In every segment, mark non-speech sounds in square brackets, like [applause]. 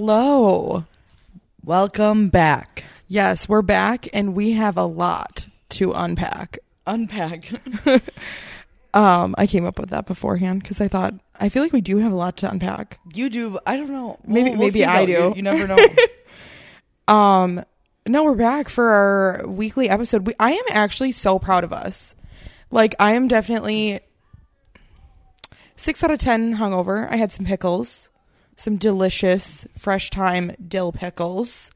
Hello. Welcome back. Yes, we're back and we have a lot to unpack. Unpack. [laughs] Um, I came up with that beforehand because I thought I feel like we do have a lot to unpack. you do. I don't know. Maybe- maybe see, I though. do. You, you never [laughs] know. Um, no, we're back for our weekly episode. We, I am actually so proud of us. Like, I am definitely six out of ten hungover. I had some pickles, some delicious fresh time dill pickles.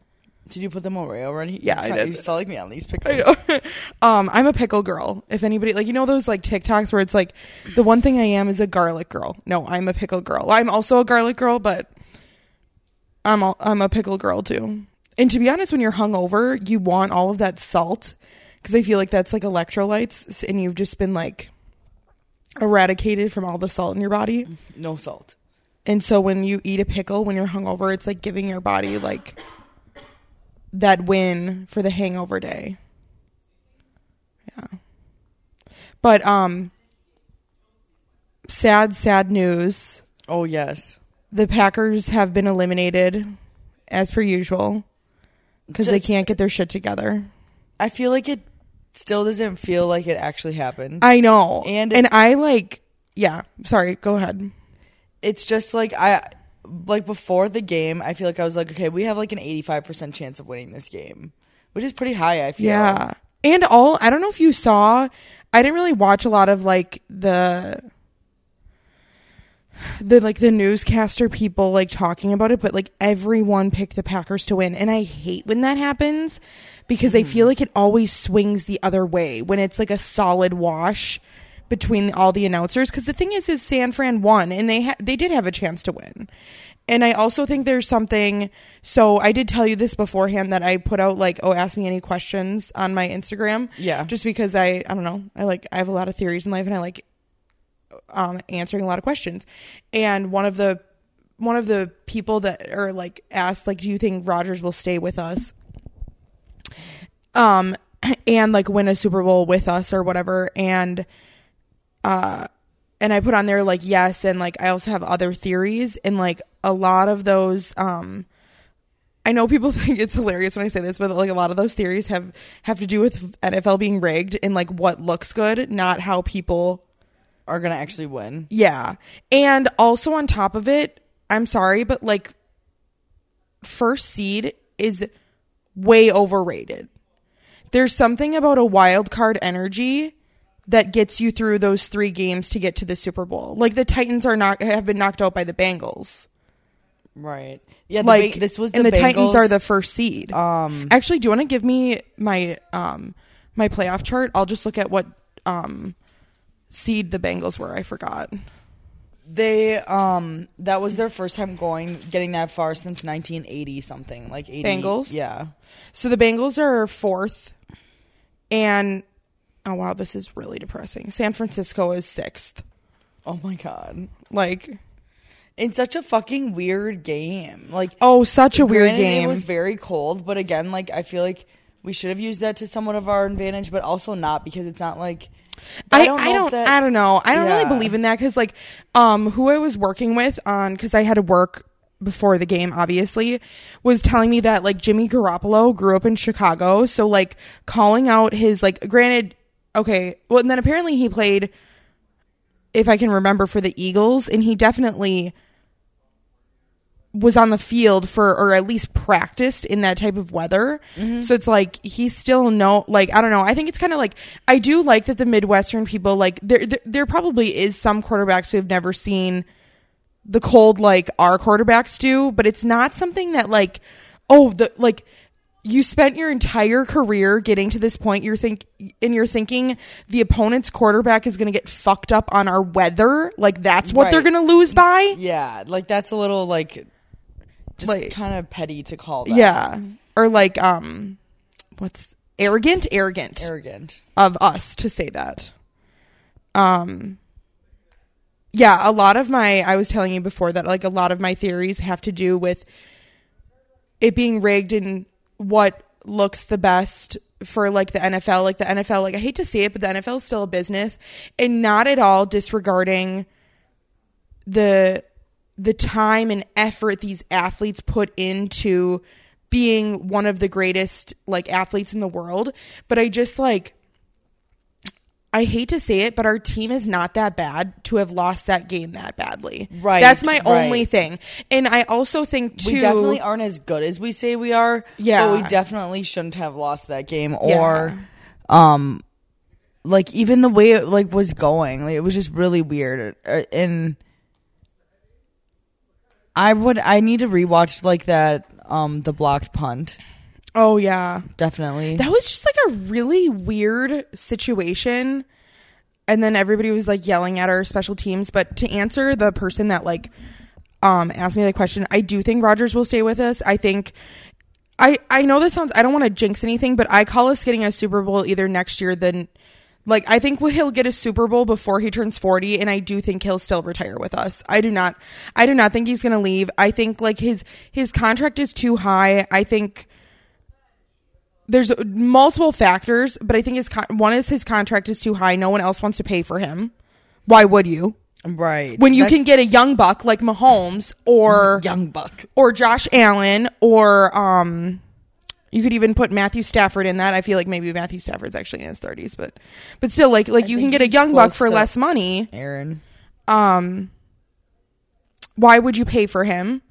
Did you put them away already? Yeah, I did. You're selling me on these know. [laughs] um, I'm a pickle girl. If anybody like, you know those like TikToks where it's like, the one thing I am is a garlic girl. No, I'm a pickle girl. I'm also a garlic girl, but I'm a, I'm a pickle girl too. And to be honest, when you're hungover, you want all of that salt because I feel like that's like electrolytes, and you've just been like eradicated from all the salt in your body. No salt. And so when you eat a pickle when you're hungover, it's like giving your body like that win for the hangover day. Yeah. But um sad sad news. Oh yes. The Packers have been eliminated as per usual cuz they can't get their shit together. I feel like it still doesn't feel like it actually happened. I know. And- and I like yeah, sorry, go ahead. It's just like I like before the game. I feel like I was like, okay, we have like an eighty-five percent chance of winning this game, which is pretty high. I feel. Yeah. And all I don't know if you saw I didn't really watch a lot of like the the like the newscaster people like talking about it, but like everyone picked the Packers to win. And I hate when that happens because I feel hmm. like it always swings the other way when it's like a solid wash between all the announcers because the thing is is San Fran won and they ha- they did have a chance to win. And I also think there's something so I did tell you this beforehand that I put out like oh ask me any questions on my Instagram. Yeah. Just because I I don't know. I like I have a lot of theories in life and I like um answering a lot of questions. And one of the one of the people that are like asked like do you think Rodgers will stay with us? Um [clears throat] and like win a Super Bowl with us or whatever and uh and I put on there like yes and like I also have other theories and like a lot of those um I know people [laughs] think it's hilarious when I say this, but like a lot of those theories have have to do with NFL being rigged and like what looks good, not how people Are gonna actually win. yeah. And also on top of it, I'm sorry, but like first seed is way overrated. There's something about a wild card energy that gets you through those 3 games to get to the Super Bowl. Like the Titans are not have been knocked out by the Bengals. Right. Yeah. Like Ba- this was the and the Titans are the first seed. um. Actually, do you want to give me my um my playoff chart? I'll just look at what um seed the Bengals were. I forgot. They um that was their first time going getting that far since 1980 something like 80 Bengals? yeah So the Bengals are fourth, and oh wow, this is really depressing. San Francisco is sixth. oh my god Like it's such a fucking weird game like oh, such a weird game. it was very cold but again like I feel like we should have used that to somewhat of our advantage but also not because it's not like I, I know don't, if I, don't know. I don't really believe in that because like um who I was working with on because I had to work before the game obviously was telling me that like Jimmy Garoppolo grew up in Chicago so like calling out his like granted okay well and then apparently he played if I can remember for the Eagles and he definitely was on the field for or at least practiced in that type of weather. Mm-hmm. So it's like he's still no like I don't know. I think it's kind of like I do like that the Midwestern people like there, there there probably is some quarterbacks who have never seen the cold like our quarterbacks do, but it's not something that like oh the like you spent your entire career getting to this point you're think and you're thinking the opponent's quarterback is going to get fucked up on our weather? Like that's what they're going to lose by? Yeah like that's a little like just Like- kind of petty to call that. Yeah. Or like um what's arrogant? Arrogant. Arrogant. Of us to say that. Um yeah, a lot of my I was telling you before that like a lot of my theories have to do with it being rigged and what looks the best for like the NFL. Like the NFL, like I hate to say it, but the NFL is still a business and not at all disregarding the the time and effort these athletes put into being one of the greatest like athletes in the world, but I just like I hate to say it, but our team is not that bad to have lost that game that badly. Right, That's my right. only thing. And I also think too we definitely aren't as good as we say we are. Yeah. but we definitely shouldn't have lost that game. Yeah. Or, um, like even the way it like was going, like, it was just really weird. Uh, And I would, I need to rewatch like that, um, the blocked punt. Oh yeah. Definitely. That was just like a really weird situation. And then everybody was like yelling at our special teams. But to answer the person that like um asked me the question, I do think Rodgers will stay with us. I think I I know this sounds I don't want to jinx anything, but I call us getting a Super Bowl either next year than like I think he'll get a Super Bowl before he turns 40 and I do think he'll still retire with us. I do not I do not think he's going to leave. I think like his his contract is too high. I think there's multiple factors, but I think his con- one is his contract is too high. No one else wants to pay for him. Why would you? right. When you That's can get a young buck like Mahomes or young buck. or Josh Allen or um you could even put Matthew Stafford in that. I feel like maybe Matthew Stafford's actually in his 30s, but but still like like you can get a young buck for less money. Aaron. Um why would you pay for him?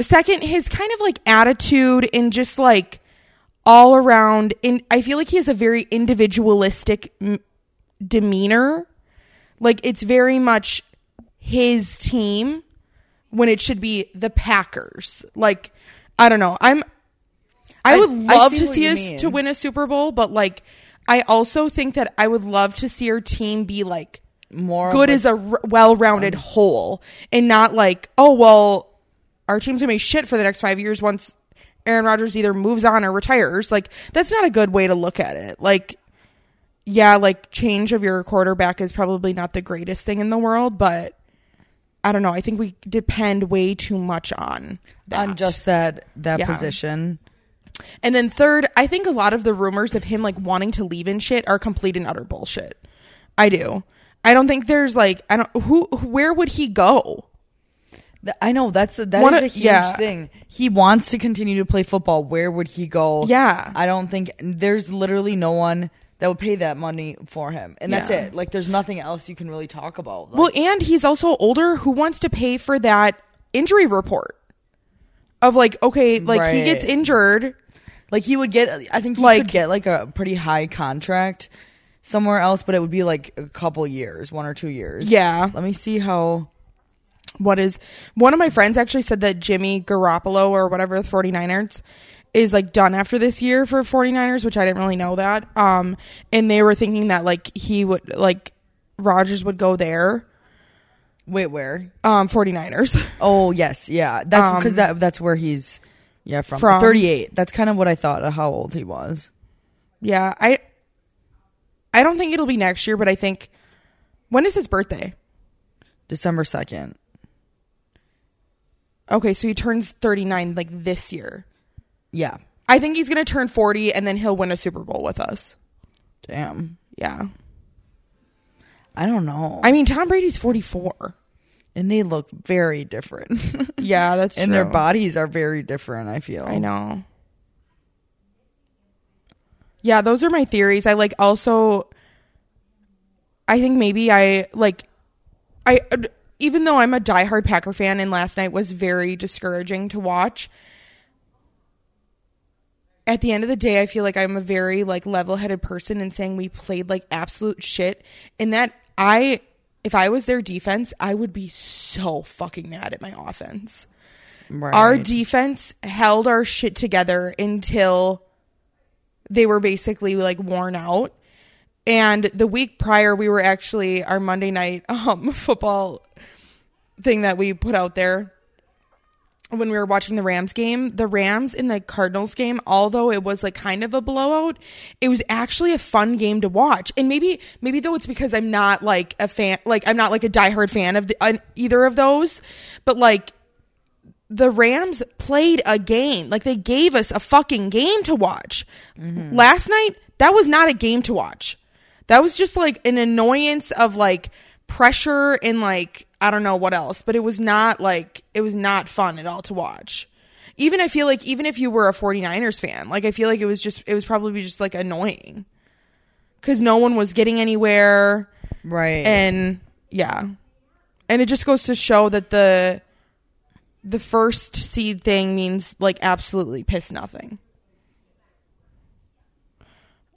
Second, his kind of like attitude and just like all around in I feel like he has a very individualistic m- demeanor. Like it's very much his team when it should be the Packers. Like I don't know. I'm I, I- would I love see to see us mean. to win a Super Bowl, but like I also think that I would love to see our team be like More good of as a r- well-rounded whole and not like oh well our team's gonna be shit for the next five years once aaron rodgers either moves on or retires like that's not a good way to look at it like yeah like change of your quarterback is probably not the greatest thing in the world but i don't know i think we depend way too much on that. on just that that Yeah. position. and then third i think a lot of the rumors of him like wanting to leave and shit are complete and utter bullshit i do i don't think there's like i don't who where would he go I know that's that is One a of- huge yeah. thing. He wants to continue to play football. Where would he go? Yeah. I don't think there's literally no one that would pay that money for him, and that's Yeah. it. Like, there's nothing else you can really talk about. Like, Well, and he's also older. Who wants to pay for that injury report? Of like, okay, like he Right. gets injured. like he would get. I think he Like- could get like a pretty high contract somewhere else, but it would be like a couple years, one or two years. Yeah. Let me see how. What is one of my friends actually said that Jimmy Garoppolo or whatever the 49ers is like done after this year for 49ers, which I didn't really know that. Um and they were thinking that like he would like Rodgers would go there. Wait, where? Um 49ers. [laughs] Oh yes, yeah. That's because Um, that that's where he's. Yeah, from, From. 38. That's kind of what I thought of how old he was. yeah, I I don't think it'll be next year, but I think when is his birthday? December 2nd. Okay, so he turns 39 like this year. Yeah. I think he's going to turn 40 and then he'll win a Super Bowl with us. Damn. Yeah. I don't know. I mean, Tom Brady's 44. and they look very different. [laughs] Yeah, that's true. and their bodies are very different, I feel. I know. Yeah, those are my theories. I like also I think maybe I like I even though I'm a diehard Packer fan and last night was very discouraging to watch. At the end of the day, I feel like I'm a very like level-headed person and saying we played like absolute shit and that I if I was their defense, I would be so fucking mad at my offense Right. our defense held our shit together until they were basically like worn out. And the week prior, we were actually our Monday night [laughs] um, football thing that we put out there when we were watching the Rams game. The Rams in the Cardinals game, although it was like kind of a blowout, it was actually a fun game to watch. And maybe, maybe though it's because I'm not like a fan, like I'm not like a diehard fan of the, uh, either of those, but like the Rams played a game. Like they gave us a fucking game to watch. Last night, that was not a game to watch. That was just like an annoyance of like pressure and like I don't know what else, but it was not like it was not fun at all to watch. Even I feel like even if you were a 49ers fan, like I feel like it was just it was probably just like annoying. Cuz no one was getting anywhere Right. and yeah. And it just goes to show that the the first seed thing means like absolutely piss nothing.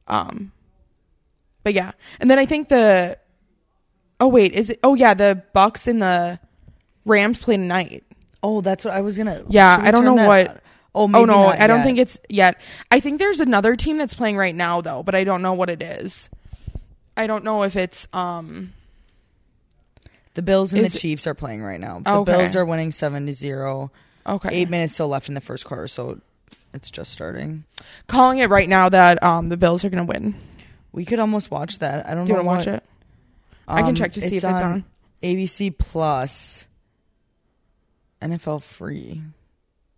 Um but yeah. And then I think the Oh wait, is it Oh yeah, the Bucks and the Rams play tonight. oh, that's what I was gonna. Yeah, I don't know what- on? Oh, oh no, I don't yet. think it's yet. I think there's another team that's playing right now though, but I don't know what it is. I don't know if it's um the Bills and Is the Chiefs are playing right now. The Okay. Bills are winning seven to zero. okay. Eight minutes still left in the first quarter, so it's just starting. Calling it right now that um the Bills are going to win. We could almost watch that. I don't Do you know. want to watch what- it? I can Um, check to see if it's on. ABC Plus. NFL free.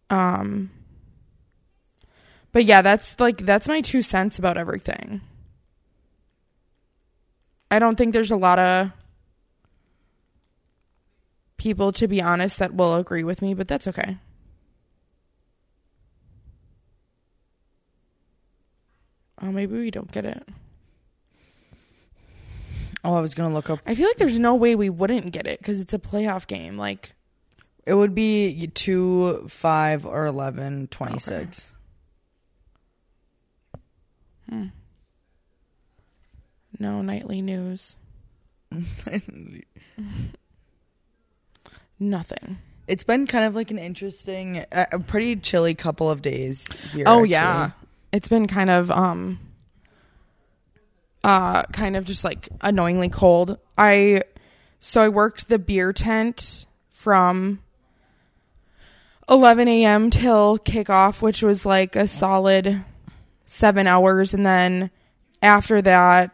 Um But yeah, that's like that's my two cents about everything. I don't think there's a lot of people to be honest that will agree with me, but that's okay. Oh, maybe we don't get it. Oh, I was gonna look up. I feel like there's no way we wouldn't get it because it's a playoff game. Like, It would be two, five, or eleven, twenty-six. no nightly news. [laughs] Nothing. It's been kind of like an interesting, a, a pretty chilly couple of days here. Oh actually. yeah. It's been kind of um uh kind of just like annoyingly cold. I so I worked the beer tent from 11 a.m. till kickoff, which was like a solid seven hours, and then after that,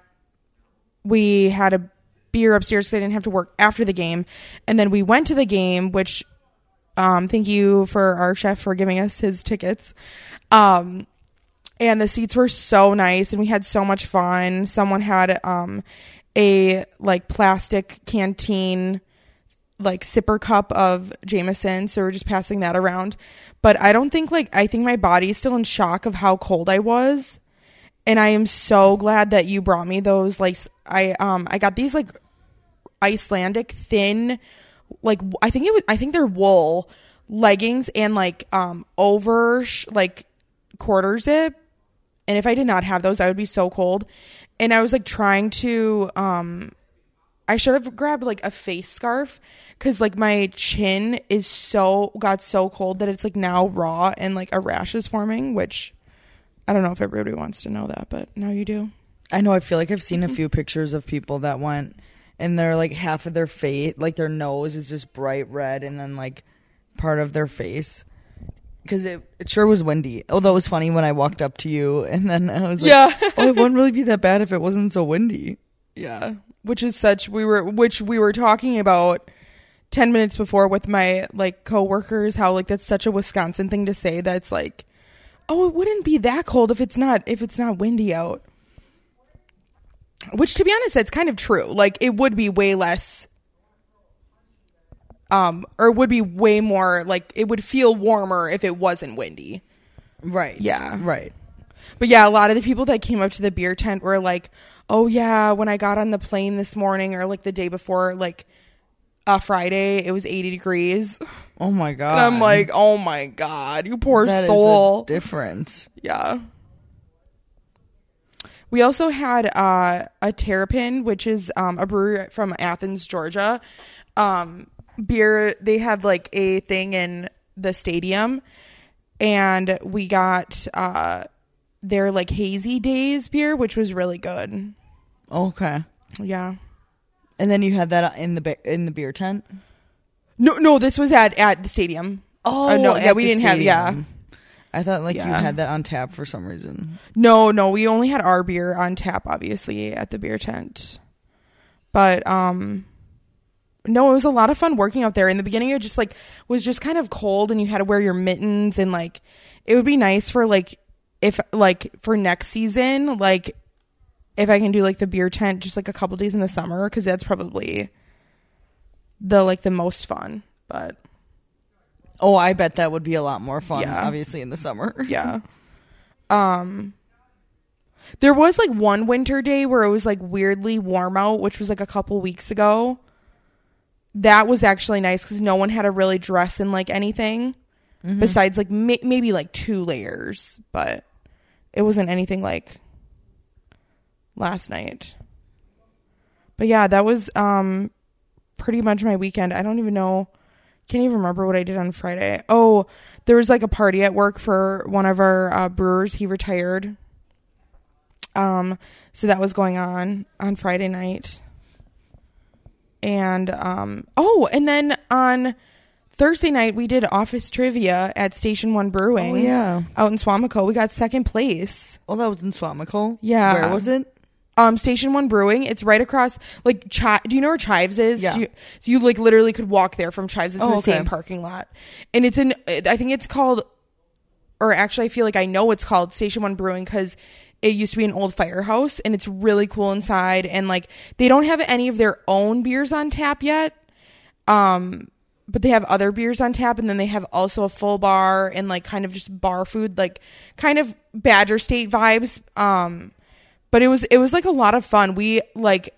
we had a beer upstairs because I didn't have to work after the game, and then we went to the game, which um, thank you for our chef for giving us his tickets. Um, and the seats were so nice and we had so much fun. Someone had um a like plastic canteen like sipper cup of Jameson, so we're just passing that around. But I don't think like I think my body's still in shock of how cold I was. And I am so glad that you brought me those like I um I got these like Icelandic thin like I think it was I think they're wool leggings and like um over sh- like quarter zip and if I did not have those I would be so cold and I was like trying to um I should have grabbed like a face scarf cuz like my chin is so got so cold that it's like now raw and like a rash is forming which I don't know if everybody wants to know that but now you do. I know. I feel like I've seen a few [laughs] pictures of people that went, and they're like half of their face, like their nose is just bright red, and then like part of their face. Because it, it sure was windy. Although it was funny when I walked up to you, and then I was like, Yeah. "Oh, it wouldn't really be that bad if it wasn't so windy." Yeah, which is such we were which we were talking about 10 minutes before with my like coworkers how like that's such a Wisconsin thing to say that's like oh it wouldn't be that cold if it's not if it's not windy out. Which to be honest that's kind of true. Like it would be way less um or it would be way more like it would feel warmer if it wasn't windy. Right. Yeah. Right. But yeah, a lot of the people that came up to the beer tent were like, "Oh yeah, when I got on the plane this morning or like the day before, like uh Friday, it was 80 degrees." [sighs] Oh my god. And I'm like, "Oh my god, you poor that is soul." a difference. yeah. We also had uh, a Terrapin, which is um, a brewery from Athens, Georgia. Um, beer, they have like a thing in the stadium, and we got uh, their like hazy days beer, which was really good. Okay. Yeah. And then you had that in the be- in the beer tent. No, no, this was at at the stadium. Oh Uh, no, yeah, we didn't have- yeah. I thought like you had that on tap for some reason. No, no, we only had our beer on tap, obviously, at the beer tent. But um no, it was a lot of fun working out there. In the beginning it just like was just kind of cold and you had to wear your mittens and like it would be nice for like if like for next season, like if I can do like the beer tent just like a couple days in the summer cuz that's probably the like the most fun. But Oh, I bet that would be a lot more fun. Yeah. Obviously, in the summer. [laughs] yeah. Um there was like one winter day where it was like weirdly warm out, which was like a couple weeks ago. That was actually nice cuz no one had to really dress in like anything besides like ma- maybe like two layers, but it wasn't anything like last night. But yeah, that was um pretty much my weekend. I don't even know can't even remember what I did on Friday. Oh, there was like a party at work for one of our uh, brewers. He retired. Um, so that was going on on Friday night. And um, oh, and then on Thursday night we did office trivia at Station One Brewing. Oh, yeah. out in Suamico. We got second place. Oh, that was in Suamico. Yeah. Where was it? Um, Station One Brewing. It's right across. Like, Chi- do you know where Chives is? Yeah. You, so you like literally could walk there from Chives. It's in Oh, the okay. same parking lot, and it's in. I think it's called, or actually, I feel like I know it's called Station One Brewing because it used to be an old firehouse, and it's really cool inside. And like, they don't have any of their own beers on tap yet. Um, but they have other beers on tap, and then they have also a full bar and like kind of just bar food, like kind of Badger State vibes. Um, but it was it was like a lot of fun. We like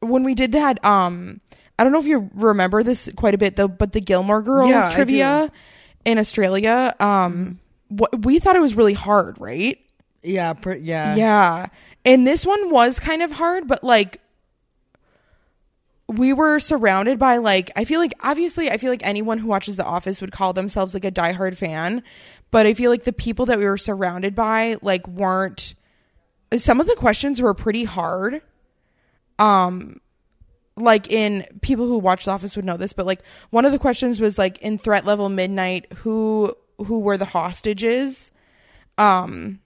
when we did that. Um, I don't know if you remember this quite a bit though, but the Gilmore Girls Yeah, trivia in Australia. Um, what we thought it was really hard, right? Yeah. Yeah. Yeah. And this one was kind of hard, but like we were surrounded by like I feel like obviously I feel like anyone who watches The Office would call themselves like a diehard fan, but I feel like the people that we were surrounded by like weren't some of the questions were pretty hard. Um like in people who watch The Office would know this, but like one of the questions was like in threat level midnight, who who were the hostages? Um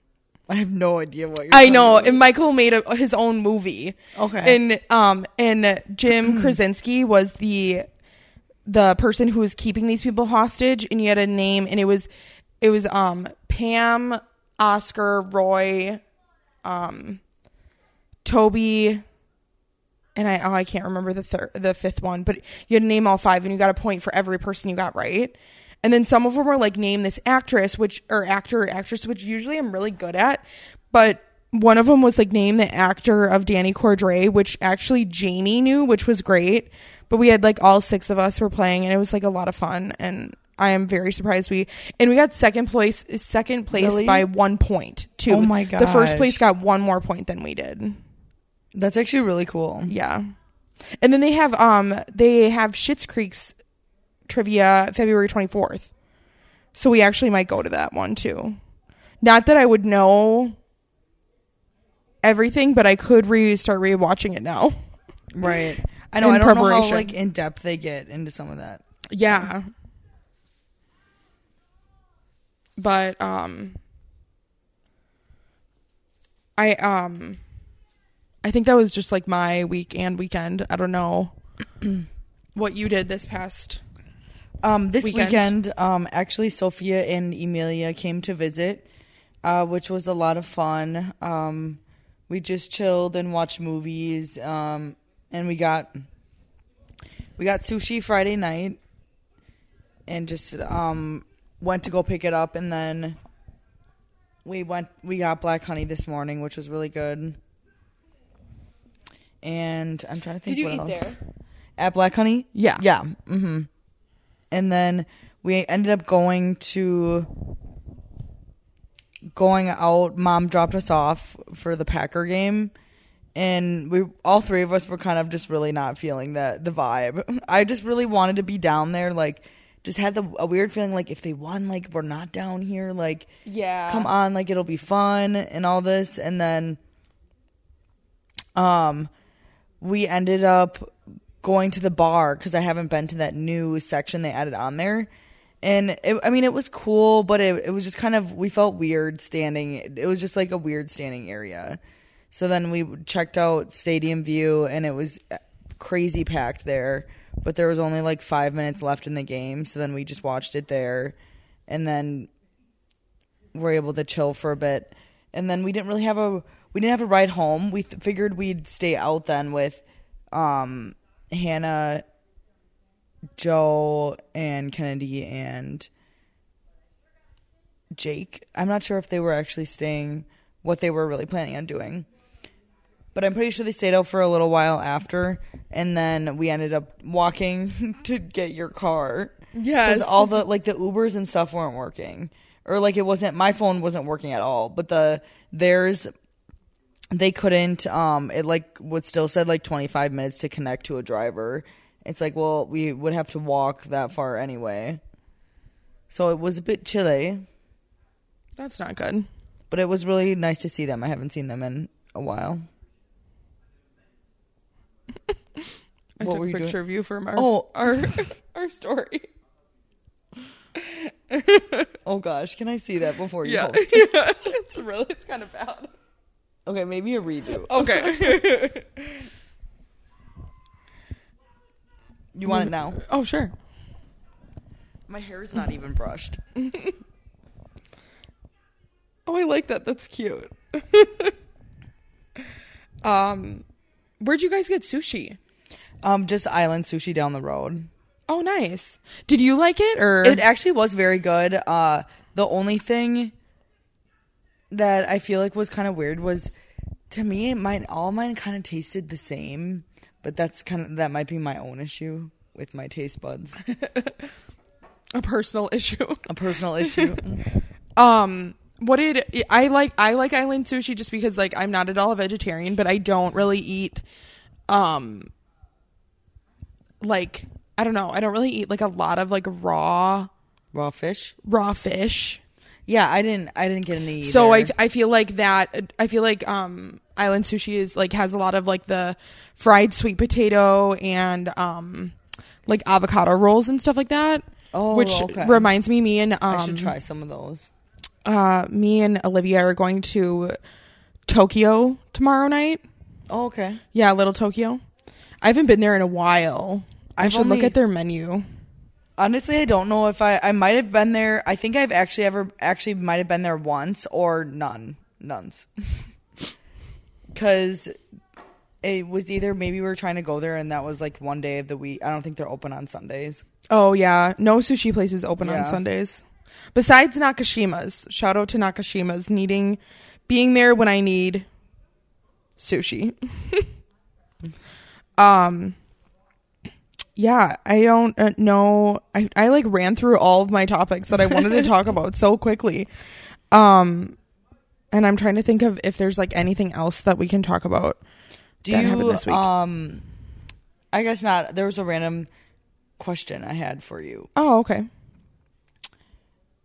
I have no idea what you're I know. about. And Michael made a, his own movie. Okay. And um and Jim [clears throat] Krasinski was the the person who was keeping these people hostage and he had a name and it was it was um Pam, Oscar, Roy, um Toby and I oh I can't remember the third the fifth one, but you had to name all five and you got a point for every person you got right. And then some of them were like name this actress, which or actor or actress, which usually I'm really good at, but one of them was like name the actor of Danny Cordray, which actually Jamie knew, which was great. But we had like all six of us were playing, and it was like a lot of fun. And I am very surprised we and we got second place second place Really? by one point too. Oh my God. The first place got one more point than we did. That's actually really cool. Yeah. And then they have um they have Schitt's Creek's trivia February 24th. So we actually might go to that one too. Not that I would know everything, but I could re start rewatching it now. Right. I know. In I don't know how preparation. like in depth they get into some of that. Yeah. But um I um I think that was just like my week and weekend. I don't know [clears throat] what you did this past Um, this Weekend. weekend, um, actually, Sophia and Emilia came to visit, uh, which was a lot of fun. Um, we just chilled and watched movies, um, and we got we got sushi Friday night, and just um, went to go pick it up, and then we went we got black honey this morning, which was really good. And I'm trying to think. Did you what eat else. there? at Black Honey? Yeah. Yeah. Mm-hmm. And then we ended up going to going out. Mom dropped us off for the Packer game, and we all three of us were kind of just really not feeling the the vibe. [laughs] I just really wanted to be down there, like just had the a weird feeling like if they won, like we're not down here, like Yeah. come on, like it'll be fun and all this. And then, um, we ended up going to the bar because I haven't been to that new section they added on there. And it, I mean, it was cool, but it, it was just kind of, we felt weird standing. It was just like a weird standing area. So then we checked out Stadium View and it was crazy packed there, but there was only like five minutes left in the game. So then we just watched it there. And then were able to chill for a bit and then we didn't really have a we didn't have a ride home we th- figured we'd stay out then with um hannah Joe and Kennedy and Jake. I'm not sure if they were actually staying, what they were really planning on doing. But I'm pretty sure they stayed out for a little while after, and then we ended up walking [laughs] to get your car. Yes. because all the like the Ubers and stuff weren't working, or like it wasn't. My phone wasn't working at all, but the theirs they couldn't. Um, it like would still said like 25 minutes to connect to a driver. It's like, well, we would have to walk that far anyway, so it was a bit chilly. That's not good. But it was really nice to see them. I haven't seen them in a while. [laughs] I What took a you doing? picture of you from our Oh. [laughs] our our story. [laughs] Oh gosh, can I see that before you Yeah. post? yeah. It's really it's kind of bad. Okay, maybe a redo. [laughs] Okay. You want it now? oh, sure. My hair is not even brushed. [laughs] Oh, I like that. That's cute. [laughs] um, where'd you guys get sushi? Um, just island sushi down the road. Oh, nice. Did you like it or It actually was very good. Uh, the only thing that I feel like was kind of weird was to me, mine all mine kind of tasted the same, but that's kind of that might be my own issue with my taste buds, [laughs] a personal issue? a personal issue. [laughs] Um, what did I like? I like island sushi just because like I'm not at all a vegetarian, but I don't really eat, um, like I don't know. I don't really eat like a lot of like raw Raw fish. raw fish. Yeah, I didn't. I didn't get any. So I. I feel like that I feel like um island sushi is like has a lot of like the fried sweet potato and um like avocado rolls and stuff like that. Oh, which okay. reminds me me and um I should try some of those. uh me and Olivia are going to Tokyo tomorrow night. Oh, okay. Yeah, Little Tokyo. I haven't been there in a while. I I've should look at their menu. Honestly, I don't know if I. I might have been there. I think I've actually ever actually might have been there once or none, nuns. [laughs] Because it was either maybe we were trying to go there and that was like one day of the week. I don't think they're open on Sundays. Oh yeah, no sushi places open on Sundays. Besides Nakashima's. Shout out to Nakashima's needing being there when I need sushi. [laughs] um yeah, I don't uh, know. I I like ran through all of my topics that I wanted to talk [laughs] about so quickly. Um and I'm trying to think of if there's like anything else that we can talk about. Do That you? happened this week. Um, I guess not. There was a random question I had for you, Oh, okay.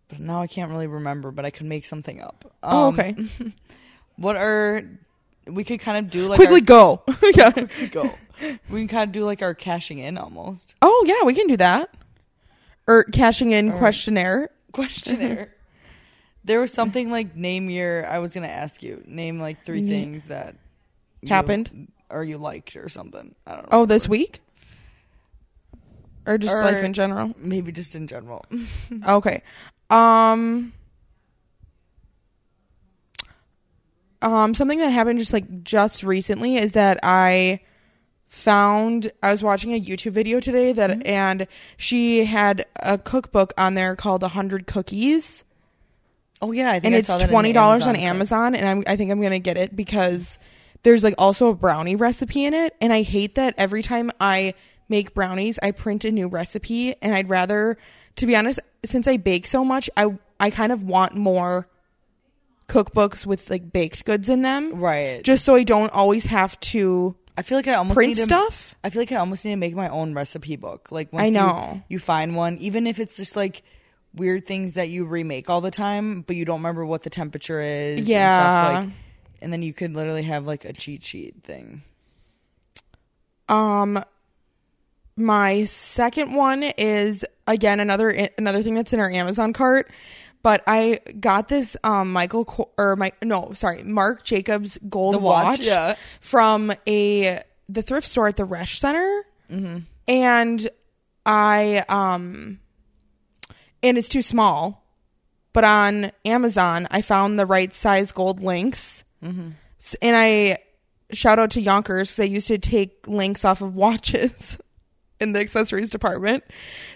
but now I can't really remember. But I could make something up. Oh, Um, okay. [laughs] What are we could kind of do like Quickly go. [laughs] yeah. our, quickly go. We can kind of do like our cashing in almost Oh yeah, we can do that. Or cashing in Or- questionnaire. questionnaire. [laughs] there was something like name your. I was gonna ask you name like three things that you- Happened? or you liked or something. I don't know. Oh, this week? Or just Or- life in general? maybe just in general. [laughs] Okay. Um um something that happened just like just recently is that I found I was watching a YouTube video today that mm-hmm. and she had a cookbook on there called 100 cookies Oh yeah, I think and I it's saw that twenty dollars on. Amazon, and I'm, I think I'm gonna get it because there's like also a brownie recipe in it, and I hate that every time I make brownies, I print a new recipe, and I'd rather, to be honest, since I bake so much, I I kind of want more cookbooks with like baked goods in them, Right. just so I don't always have to I feel like I almost print need to, stuff. I feel like I almost need to make my own recipe book. Like once I know. You, find one, even if it's just like weird things that you remake all the time, but you don't remember what the temperature is. And Yeah. stuff like, and then you could literally have like a cheat sheet thing. Um, my second one is again another another thing that's in our Amazon cart, but I got this um Michael Co- or my no sorry Marc Jacobs gold The watch, watch, yeah. from a the thrift store at the Resch Center, Mm-hmm. and I um and it's too small, but on Amazon I found the right size gold links, Mm-hmm. S- and I shout out to Younkers. They used to take links off of watches. [laughs] in the accessories department.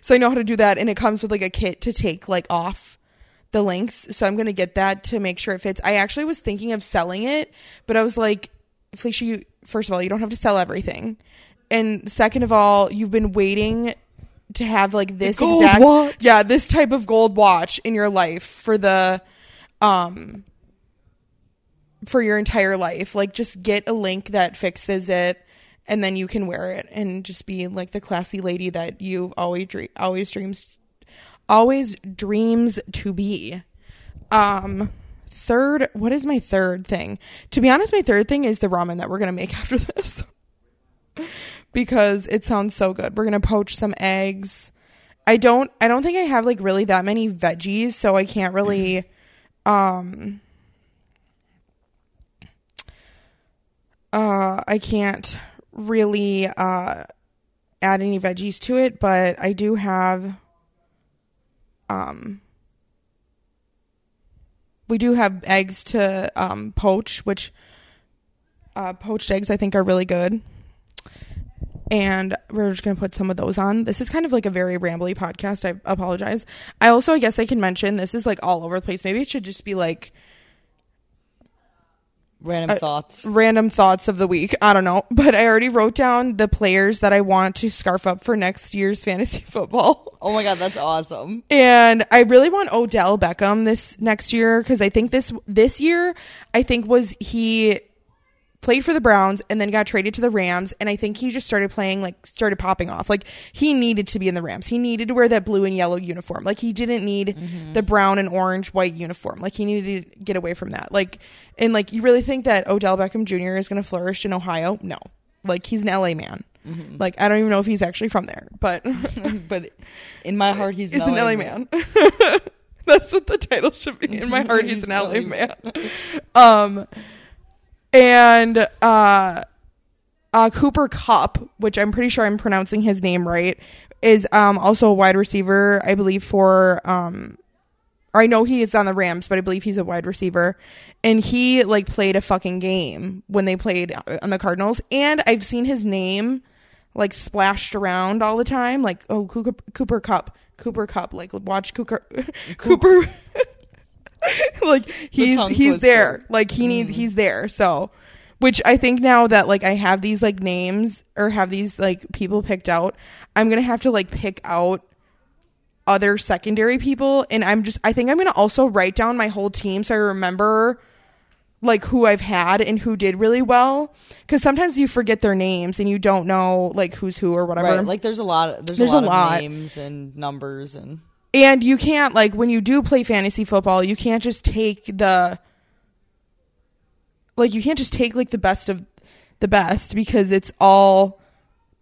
So I know how to do that and it comes with like a kit to take like off the links. So I'm going to get that to make sure it fits. I actually was thinking of selling it, but I was like, Felicia, you first of all, you don't have to sell everything. And second of all, you've been waiting to have like this exact watch. yeah, this type of gold watch in your life for the um for your entire life. Like just get a link that fixes it and then you can wear it and just be like the classy lady that you always dream always dreams always dreams to be. Um third what is my third thing? To be honest, my third thing is the ramen that we're going to make [laughs] after this. because it sounds so good. We're going to poach some eggs. I don't I don't think I have like really that many veggies, so I can't really um uh I can't really uh add any veggies to it, but I do have um we do have eggs to um poach, which uh poached eggs I think are really good. And we're just going to put some of those on. This is kind of like a very rambly podcast. I apologize. I also, I guess I can mention this is like all over the place. Maybe it should just be like Random Uh, thoughts. random thoughts of the week. I don't know, but I already wrote down the players that I want to scarf up for next year's [laughs] fantasy football. Oh my god, that's awesome. And I really want Odell Beckham this next year because I think this this year I think was he played for the Browns and then got traded to the Rams and I think he just started playing like started popping off. Like he needed to be in the Rams. He needed to wear that blue and yellow uniform. Like he didn't need the brown and orange white uniform. Like he needed to get away from that. Like and like you really think that Odell Beckham Jr. is going to flourish in Ohio? No. Like he's an LA man. Like I don't even know if he's actually from there, but [laughs] but in my heart, he's it's an LA man. [laughs] That's what the title should be. In my [laughs] heart, he's, an LA man. Um, and uh, uh, Cooper Kupp, which I'm pretty sure I'm pronouncing his name right, is um also a wide receiver, I believe for um. Or I know he is on the Rams, but I believe he's a wide receiver, and he like played a fucking game when they played on the Cardinals, and I've seen his name like splashed around all the time, like oh [laughs] Cooper, Cooper Kupp, Cooper Kupp, like watch Cooper. Cooper, [laughs] like he's tongue he's there, like he needs he's mm. there. So, which I think now that like I have these like names or have these like people picked out, I'm gonna have to like pick out other secondary people, and I'm just I think I'm gonna also write down my whole team so I remember like who I've had and who did really well because sometimes you forget their names and you don't know like who's who or whatever. Right, like there's a lot. There's, There's a a lot, lot. of names and numbers and and you can't like when you do play fantasy football, you can't just take the like you can't just take like the best of the best because it's all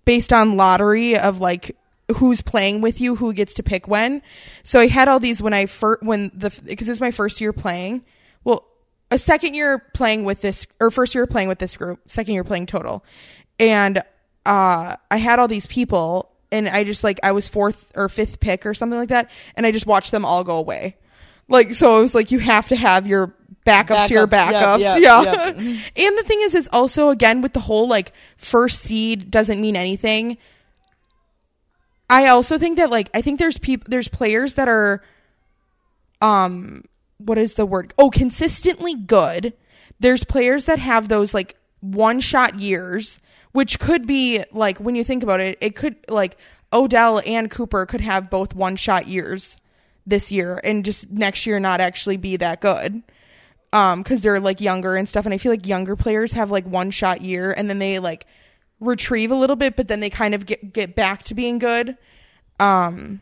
based on lottery of like who's playing with you, who gets to pick when. So I had all these when I first when the because it was my first year playing. Well, a second year playing with this or first year playing with this group, second year playing total. And uh I had all these people and I just like I was fourth or fifth pick or something like that and I just watched them all go away. Like so it was like you have to have your backups, to your Backups, backups. yep, yeah. yep, [laughs] and the thing is is also again with the whole like first seed doesn't mean anything. I also think that like I think there's people there's players that are um what is the word? Oh, consistently good. There's players that have those like one shot years, which could be like when you think about it, it could like Odell and Cooper could have both one shot years this year and just next year not actually be that good. Um, because they're like younger and stuff, and I feel like younger players have like one shot year and then they like retrieve a little bit, but then they kind of get get back to being good. Um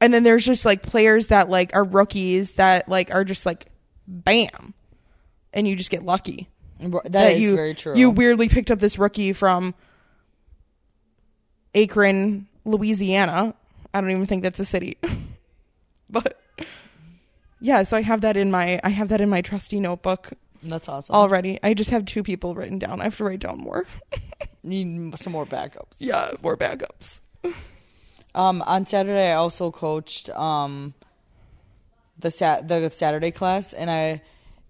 and then there's just like players that like are rookies that like are just like bam and you just get lucky that is you very true. you weirdly picked up this rookie from Akron, Louisiana. I don't even think that's a city. [laughs] but yeah, so I have that in my I have that in my trusty notebook That's awesome. already. I just have two people written down. I have to write down more. [laughs] Need some more backups. yeah, more backups. Um, on Saturday, I also coached um, the sat the Saturday class, and I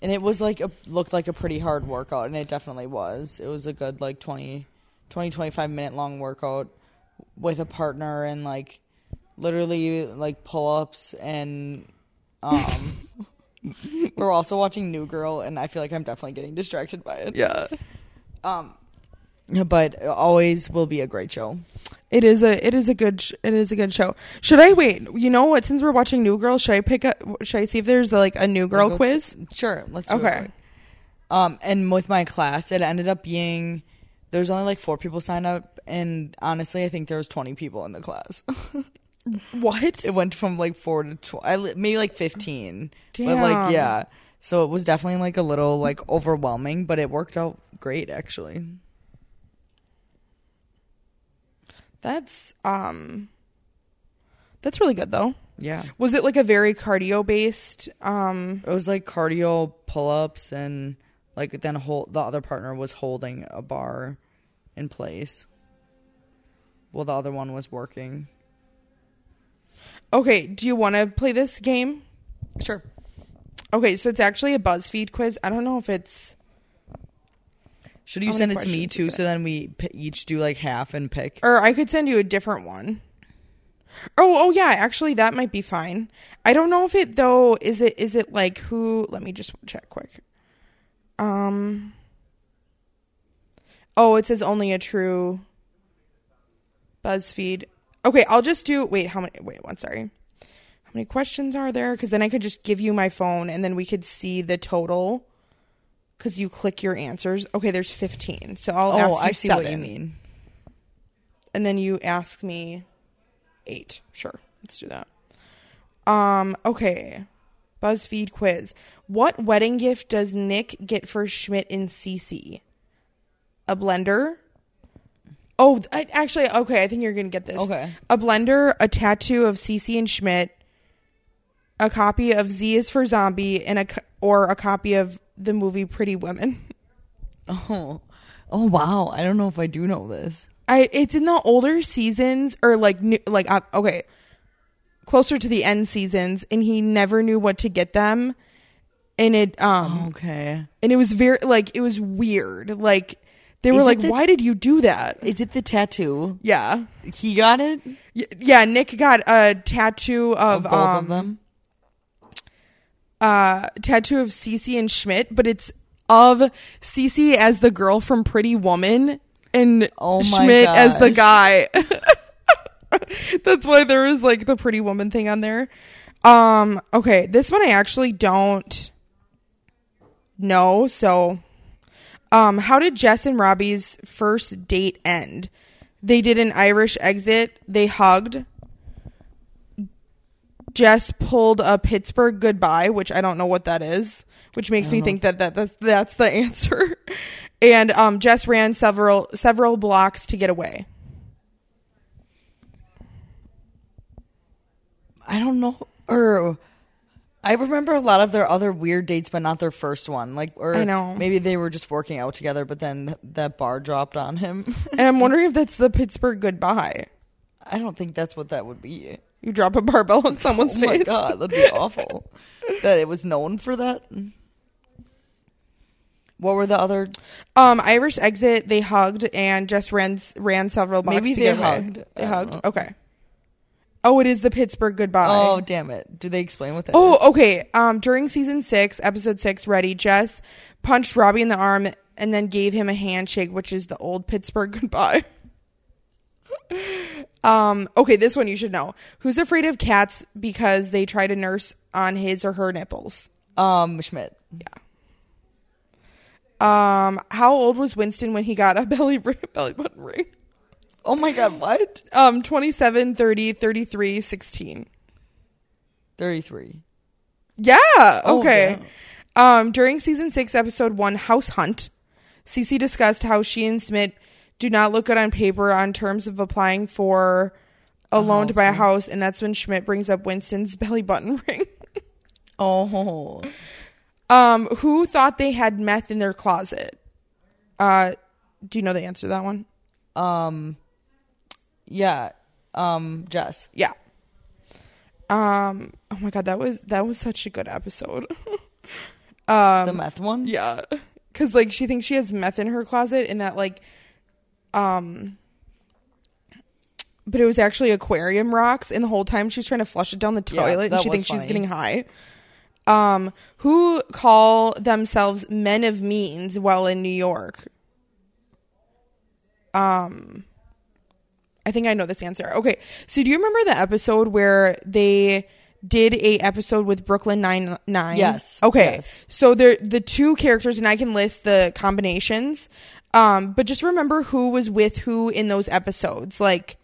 and it was like a, looked like a pretty hard workout, and it definitely was. It was a good like 20, 20 25 minute long workout with a partner and like literally like pull-ups and um [laughs] we're also watching New Girl and I feel like I'm definitely getting distracted by it. Yeah. Um but it always will be a great show. It is a it is a good sh- it is a good show. Should I wait? You know what? Since we're watching New Girl, should I pick up? Should I see if there's like a New Girl Go quiz? to- sure, let's do Okay. it. Um, and with my class, it ended up being there's only like four people signed up, and honestly, I think there was 20 people in the class. [laughs] What? it went from like four to tw- I li- maybe like 15. But Damn. like yeah, so it was definitely like a little like overwhelming, but it worked out great actually. That's um. That's really good though. Yeah, Was it like a very cardio based? Um. it was like cardio pull ups and like then hold the other partner was holding a bar in place. Well, the other one was working. Okay. Do you want to play this game? Sure. Okay, so it's actually a BuzzFeed quiz. I don't know if it's. Should you How send many it to me questions too? is it? So then we p- each do like half and pick. Or I could send you a different one. Oh, oh yeah, actually that might be fine. I don't know if it though is it is it like who let me just check quick. Um Oh, it says only a true BuzzFeed. Okay, I'll just do wait, how many wait, one sorry. How many questions are there? Cuz then I could just give you my phone and then we could see the total cuz you click your answers. Okay, there's 15. So I'll ask Oh, you I see what you seven mean. and then you ask me eight. Sure, let's do that. Um, okay. BuzzFeed quiz. What wedding gift does Nick get for Schmidt and Cece? A blender? Oh, I, actually, okay. I think you're gonna get this. Okay. A blender, a tattoo of Cece and Schmidt, a copy of Z is for Zombie, and a co- or a copy of the movie Pretty Women. [laughs] Oh, oh wow! I don't know if I do know this. I it's in the older seasons or like new, like uh, okay, closer to the end seasons, and he never knew what to get them, and it um Okay. and it was very like it was weird. Like they were Is like, the- "Why did you do that?" Is it the tattoo? Yeah, He got it. Y- yeah. Nick got a tattoo of, Of both um, of them. Uh tattoo of Cece and Schmidt, but it's of Cece as the girl from Pretty Woman and Oh my Schmidt as the guy. [laughs] That's why there was like the Pretty Woman thing on there. Um okay, this one I actually don't know, so um how did Jess and Robbie's first date end? They did an Irish exit, they hugged. Jess pulled a Pittsburgh goodbye, which I don't know what that is, which makes me think that, that that's that's the answer. [laughs] And um, Jess ran several several blocks to get away. I don't know. Or I remember a lot of their other weird dates, but not their first one. Like, or I know. maybe they were just working out together, but then th- that bar dropped on him. And I'm [laughs] wondering if that's the Pittsburgh goodbye. I don't think that's what that would be. You drop a barbell on someone's oh face. my god, that'd be [laughs] awful. that it was known for that. What were the other? Um, Irish exit. They hugged and just ran ran several blocks. Maybe they get away. hugged. They hugged. know. Okay. Oh, it is the Pittsburgh goodbye. Oh damn it! Do they explain what that is? Oh, okay. Um, during season six, episode six, ready, Jess punched Robbie in the arm and then gave him a handshake, which is the old Pittsburgh [laughs] goodbye. Um, okay, this one you should know. Who's afraid of cats because they try to nurse on his or her nipples? Um, Schmidt. Yeah. Um, how old was Winston when he got a [laughs] belly belly button ring? Oh my god, what? Um, 27, 30, 33, 16. Thirty-three. Yeah. Oh, Okay. um, during season six, episode one, House Hunt, Cece discussed how she and Schmidt do not look good on paper on terms of applying for a, loan to buy a house, and that's when Schmidt brings up Winston's [laughs] belly button [laughs] ring. Oh, um, who thought they had meth in their closet? Uh, do you know the answer to that one? um, yeah. Um, Jess. Yeah. Um. Oh my god, that was that was such a good episode. [laughs] um. The meth one. Yeah. Cause like she thinks she has meth in her closet and that like Um, but it was actually aquarium rocks, and the whole time she's trying to flush it down the Yeah, toilet, and she was thinks she's funny. getting high. Um, who call themselves men of means while in New York? Um, I think I know this answer. Okay, so do you remember the episode where they did a episode with Brooklyn Nine Nine? Yes, Okay. yes. So they're the two characters, and I can list the combinations. Um, but just remember who was with who in those episodes, like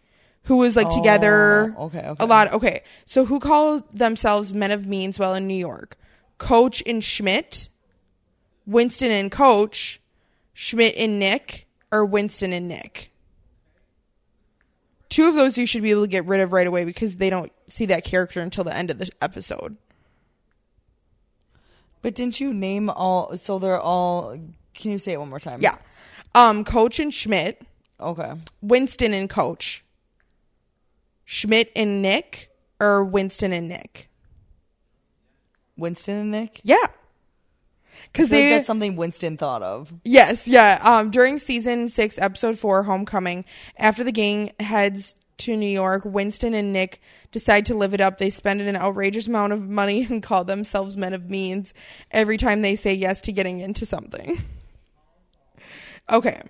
who was like together. Oh, okay, okay. A lot. Okay. So who call themselves men of means while in New York? Coach and Schmidt, Winston and Coach, Schmidt and Nick, or Winston and Nick. Two of those you should be able to get rid of right away because they don't see that character until the end of the episode. But didn't you name all? So they're all. Can you say it one more time? Yeah. Um, Coach and Schmidt, Okay. Winston and Coach, Schmidt and Nick, or Winston and Nick. Winston and Nick. Yeah. Because feel like they that's something Winston thought of. Yes, yeah. Um, during season six, episode four, Homecoming, after the gang heads to New York, Winston and Nick decide to live it up. They spend an outrageous amount of money [laughs] and call themselves men of means every time they say yes to getting into something. Okay.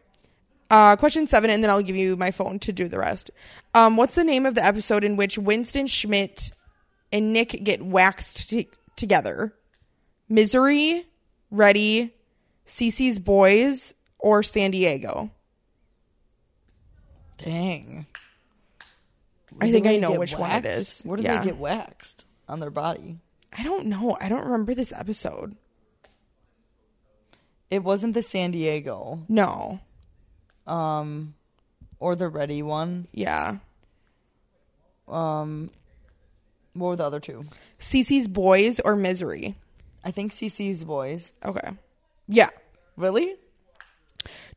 Uh, question seven, and then I'll give you my phone to do the rest. Um, what's the name of the episode in which Winston Schmidt and Nick get waxed t- together? Misery, Ready, Cece's Boys, or San Diego? Dang. I think I know which one it waxed? is. Where do Yeah. they get waxed on their body? I don't know. I don't remember this episode. It wasn't the San Diego, No. um, or the Ready one. Yeah. Um, what were the other two? Cece's Boys or Misery? I think Cece's boys. Okay. Yeah. Really?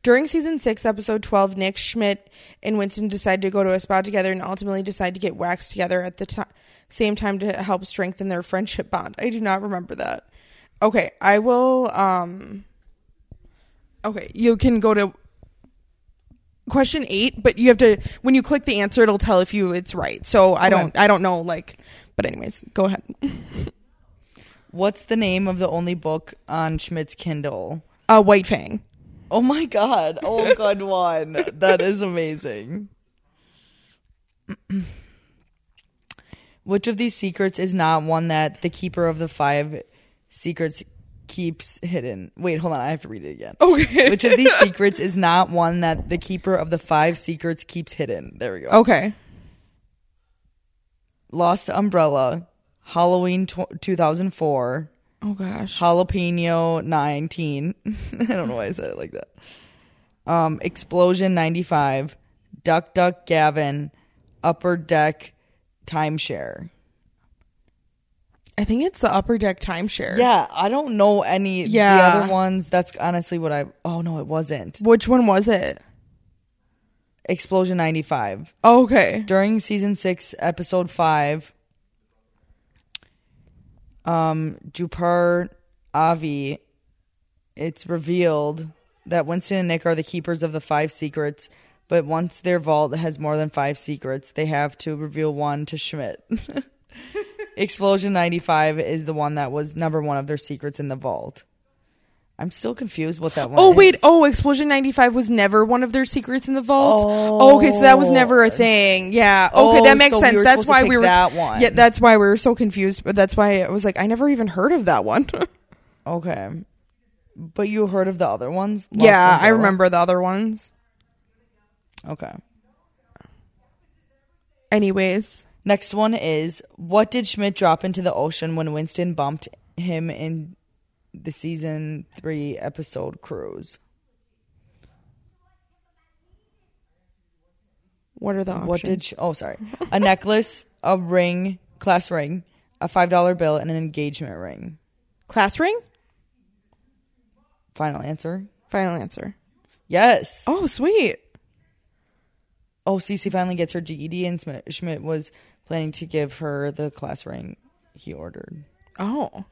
During season six, episode 12, Nick, Schmidt, and Winston decide to go to a spa together and ultimately decide to get waxed together at the same time to help strengthen their friendship bond. I do not remember that. Okay, I will. um Okay, you can go to question eight, but you have to when you click the answer, it'll tell if you it's right. So I don't, I don't know. Like, but anyways, go ahead. [laughs] What's the name of the only book on Schmidt's Kindle? Uh, White Fang. Oh my god. Oh, [laughs] good one. That is amazing. [clears throat] Which of these secrets is not one that the keeper of the five secrets keeps hidden? Wait, hold on. I have to read it again. Okay. Which of these [laughs] secrets is not one that the keeper of the five secrets keeps hidden? There we go. Okay. Lost Umbrella, Halloween tw 2004, Oh gosh. Jalapeno 19. [laughs] I don't know why I said it like that. Um, Explosion 95, Duck Duck Gavin, Upper Deck Timeshare. I think it's the upper deck timeshare. Yeah, I don't know any Yeah. the other ones. That's honestly what I Oh no, it wasn't. Which one was it? Explosion 95. Okay. During season 6, episode 5, um Jupar Avi it's revealed that Winston and Nick are the keepers of the five secrets, but once their vault has more than five secrets, they have to reveal one to Schmidt. [laughs] Explosion 95 is the one that was number one of their secrets in the vault. I'm still confused what that one Oh wait, is. oh wait, oh Explosion 95 was never one of their secrets in the vault. Oh, okay, so that was never a thing. Yeah. Okay, Oh, that makes so we sense. were that's supposed to why pick we were that one. Yeah, that's why we were so confused, but that's why I was like I never even heard of that one. [laughs] Okay. But you heard of the other ones? Lost yeah, I remember the other ones. Okay. Anyways, Next one is what did Schmidt drop into the ocean when Winston bumped him in the season three episode cruise? what are the options? What did sh- oh sorry a necklace, a ring, class ring, a five dollar bill, and an engagement ring. class ring? Final answer. Final answer. Yes. Oh, sweet. Oh, Cece finally gets her GED, and Schmidt was planning to give her the class ring he ordered. Oh.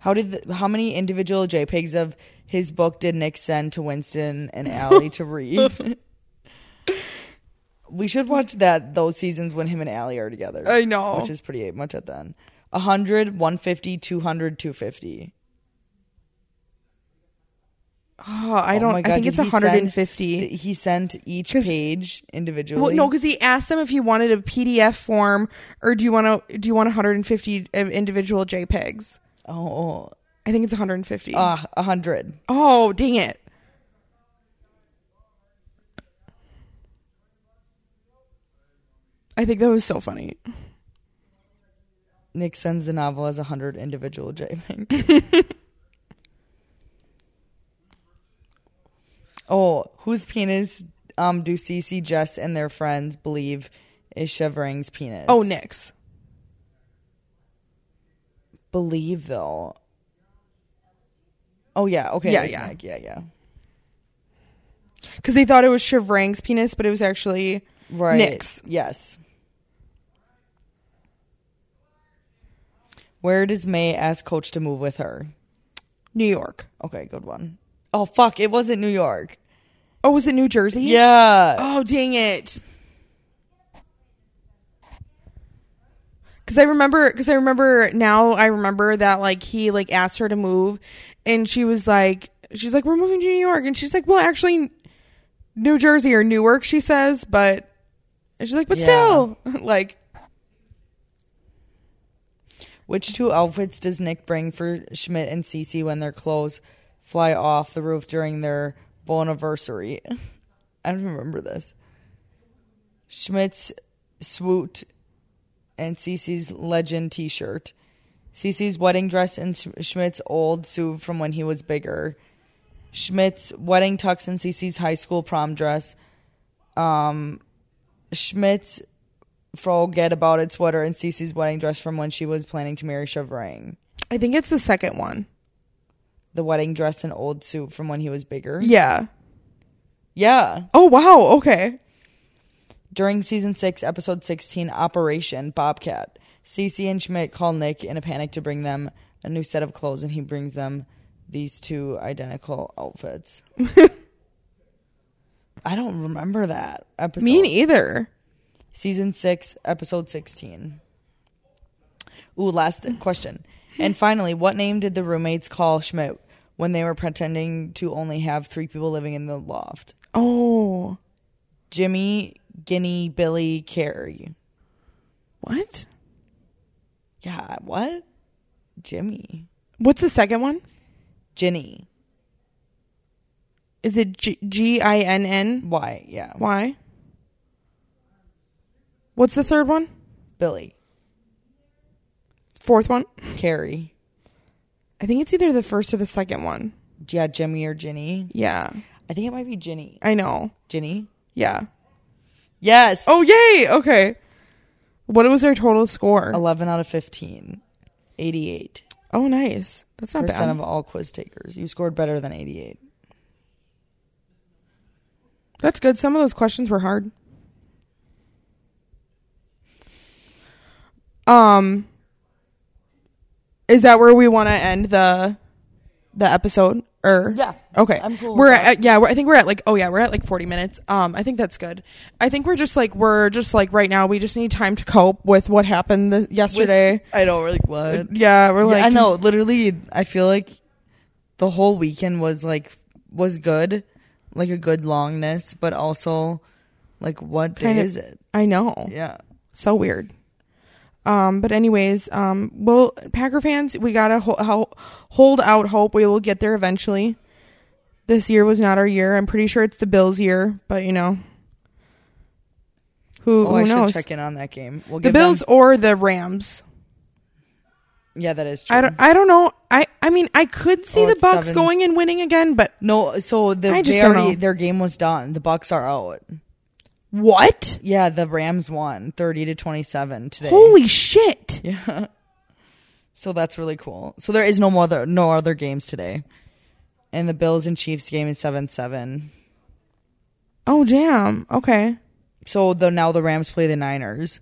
How did the, how many individual JPEGs of his book did Nick send to Winston and Allie to read? [laughs] we should watch that those seasons when him and Allie are together. I know. Which is pretty much at the end. 100, 150, 200, 250. Oh, I Oh don't. my I think it's he send- 150. He sent each page individually. Well, no, because he asked them if he wanted a PDF form or do you want to do you want 150 individual JPEGs? oh, I think it's 150. ah, a 100. oh, dang it! I think that was so funny. Nick sends the novel as a 100 individual JPEG. [laughs] oh, whose penis um, do Cece, Jess, and their friends believe is Shivrang's penis? Oh, Nick's. Believe, though. Oh, yeah. Okay. Yeah, yeah. Nick. Yeah, yeah. Because they thought it was Shivrang's penis, but it was actually Right. Nick's. Yes. Where does May ask Coach to move with her? New York. Okay, good one. Oh, fuck. It wasn't New York. Oh, was it New Jersey? Yeah. Oh, dang it. Cause I remember, cause I remember now. I remember that like he like asked her to move, and she was like, she's like, we're moving to New York, and she's like, well, actually, New Jersey or Newark, she says, but and she's like, but Yeah. still, [laughs] like, Which two outfits does Nick bring for Schmidt and Cece when they're clothes fly off the roof during their anniversary? [laughs] I don't remember this. Schmidt's swoot and Cece's legend T-shirt. Cece's wedding dress and Schmidt's old suit from when he was bigger. Schmidt's wedding tux and Cece's high school prom dress. Um, Schmidt's forget about it sweater and Cece's wedding dress from when she was planning to marry Shivrang. I think it's the second one. The wedding dress and old suit from when he was bigger. Yeah. Yeah. Oh wow. Okay. During season six, episode 16, Operation Bobcat, Cece and Schmidt call Nick in a panic to bring them a new set of clothes, and he brings them these two identical outfits. [laughs] I don't remember that episode. Me neither. Season 6, episode 16. Ooh, last question. And finally, what name did the roommates call Schmidt when they were pretending to only have three people living in the loft? Oh. Jimmy, Ginny, Billy, Carrie. What? Yeah, what? Jimmy. What's the second one? Ginny. Is it G G I N N Why? Yeah. Why? What's the third one? Billy. Fourth one? Carrie. I think it's either the first or the second one. Yeah, Jimmy or Ginny. Yeah. I think it might be Ginny. I know. Ginny? Yeah. Yes. Oh, yay. Okay. What was our total score? 11 out of 15. 88. Oh, nice. That's not Percent bad. of all quiz takers. You scored better than 88. That's good. Some of those questions were hard. Um is that where we want to end the the episode or Yeah. okay I'm cool we're at yeah we're, i think we're at like oh yeah we're at like 40 minutes um i think that's good i think we're just like we're just like right now we just need time to cope with what happened the, yesterday I know, like what? yeah we're like I know. Literally, I feel like the whole weekend was like was good, like a good longness, but also like what day Kinda- is it? i know Yeah. so weird um but anyways um well packer fans we gotta ho- ho- hold out hope we will get there eventually this year was not our year i'm pretty sure it's the bills year but you know who, Oh, who I knows should check in on that game. We'll the bills them- or the rams yeah, that is true. i don't i don't know i i mean i could see Oh, the bucks seven- going and winning again but no, so the I just they don't already know. their game was done. The Bucks are out. What Yeah, the Rams won thirty to twenty seven today. holy shit [laughs] Yeah. So that's really cool. So there is no more other, no other games today. And the Bills and Chiefs game is seven seven. oh damn okay So the now the Rams play the Niners,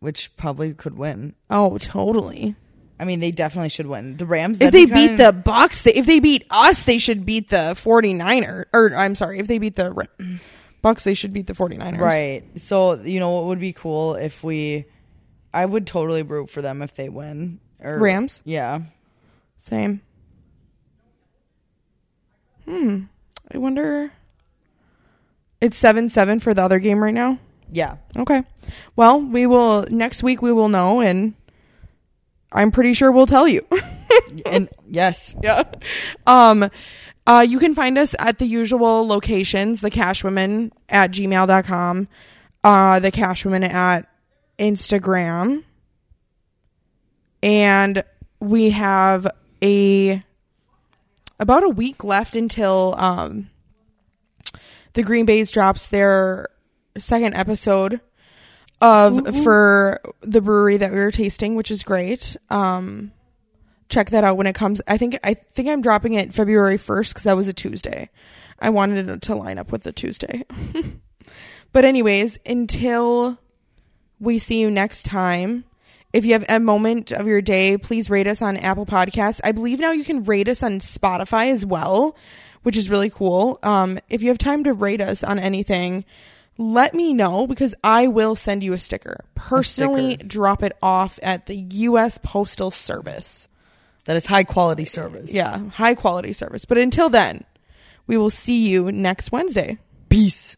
which probably could win. oh totally I mean, they definitely should win. The Rams. If they beat the Bucks, they, if they beat us, they should beat the 49er. Or I'm sorry, if they beat the Bucks, they should beat the 49ers. right, so you know what would be cool if we, I would totally root for them if they win. Or, Rams? Yeah. Same. Hmm. I wonder. It's seven seven for the other game right now. Yeah. Okay. Well, we will next week. We will know, and I'm pretty sure we'll tell you. [laughs] and yes. yeah. Um, uh, you can find us at the usual locations, the Cash Women at gmail.com, uh, the Cash Women at Instagram. And we have a about a week left until um the Green Bays drops their second episode of for the brewery that we were tasting, which is great. Um check that out when it comes. I think I think I'm dropping it February 1st cuz that was a Tuesday. I wanted it to line up with the Tuesday. [laughs] but anyways, until we see you next time. If you have a moment of your day, please rate us on Apple Podcasts. I believe now you can rate us on Spotify as well, which is really cool. Um, if you have time to rate us on anything, let me know because I will send you a sticker. Personally, sticker. drop it off at the U.S. Postal Service. That is high quality service. Yeah, high quality service. But until then, we will see you next Wednesday. Peace.